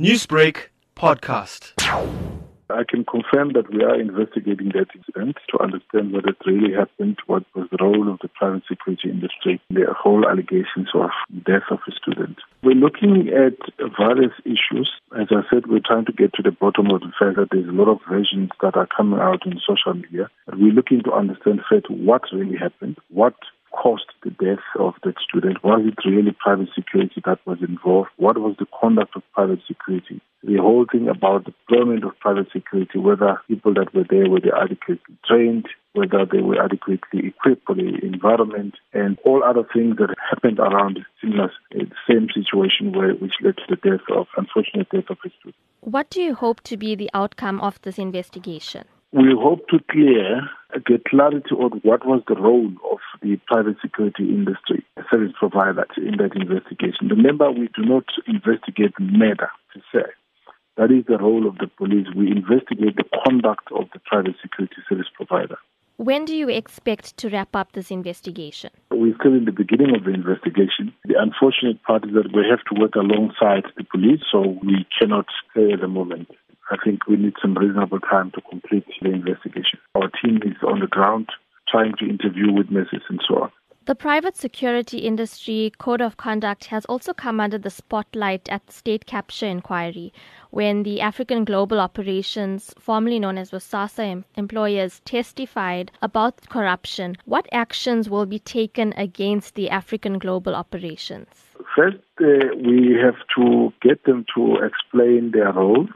Newsbreak podcast. I can confirm that we are investigating that incident to understand what it really happened, what was the role of the private security industry, the whole allegations of death of a student. We're looking at various issues. As I said, we're trying to get to the bottom of the fact that there's a lot of versions that are coming out in social media. We're looking to understand first what really happened, what caused the death of that student? Was it really private security that was involved? What was the conduct of private security? The whole thing about the deployment of private security, whether people that were there were they adequately trained, whether they were adequately equipped for the environment, and all other things that happened around similar the same situation where which led to the death of unfortunate death of a student. What do you hope to be the outcome of this investigation? We hope to clear, get clarity on what was the role of the private security industry service provider in that investigation. Remember, we do not investigate murder per se. That is the role of the police. We investigate the conduct of the private security service provider. When do you expect to wrap up this investigation? We're still in the beginning of the investigation. The unfortunate part is that we have to work alongside the police, so we cannot say at the moment. I think we need some reasonable time to complete the investigation. Team is on the ground trying to interview witnesses and so on. The private security industry code of conduct has also come under the spotlight at the state capture inquiry when the African Global Operations, formerly known as Bosasa employers, testified about corruption. What actions will be taken against the African Global Operations? First, uh, we have to get them to explain their role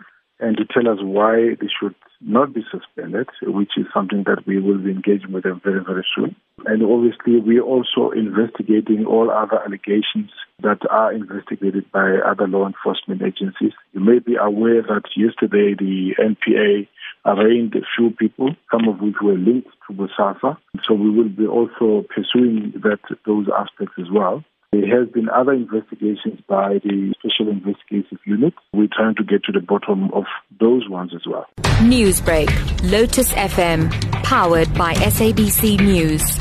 and to tell us why they should not be suspended, which is something that we will be engaging with them very, very soon. And obviously, we're also investigating all other allegations that are investigated by other law enforcement agencies. You may be aware that yesterday the NPA arraigned a few people, some of which were linked to Bosasa. So we will be also pursuing that those aspects as well. There has been other investigations by the Special Investigative Unit. We're trying to get to the bottom of those ones as well. Newsbreak, Lotus FM, powered by SABC News.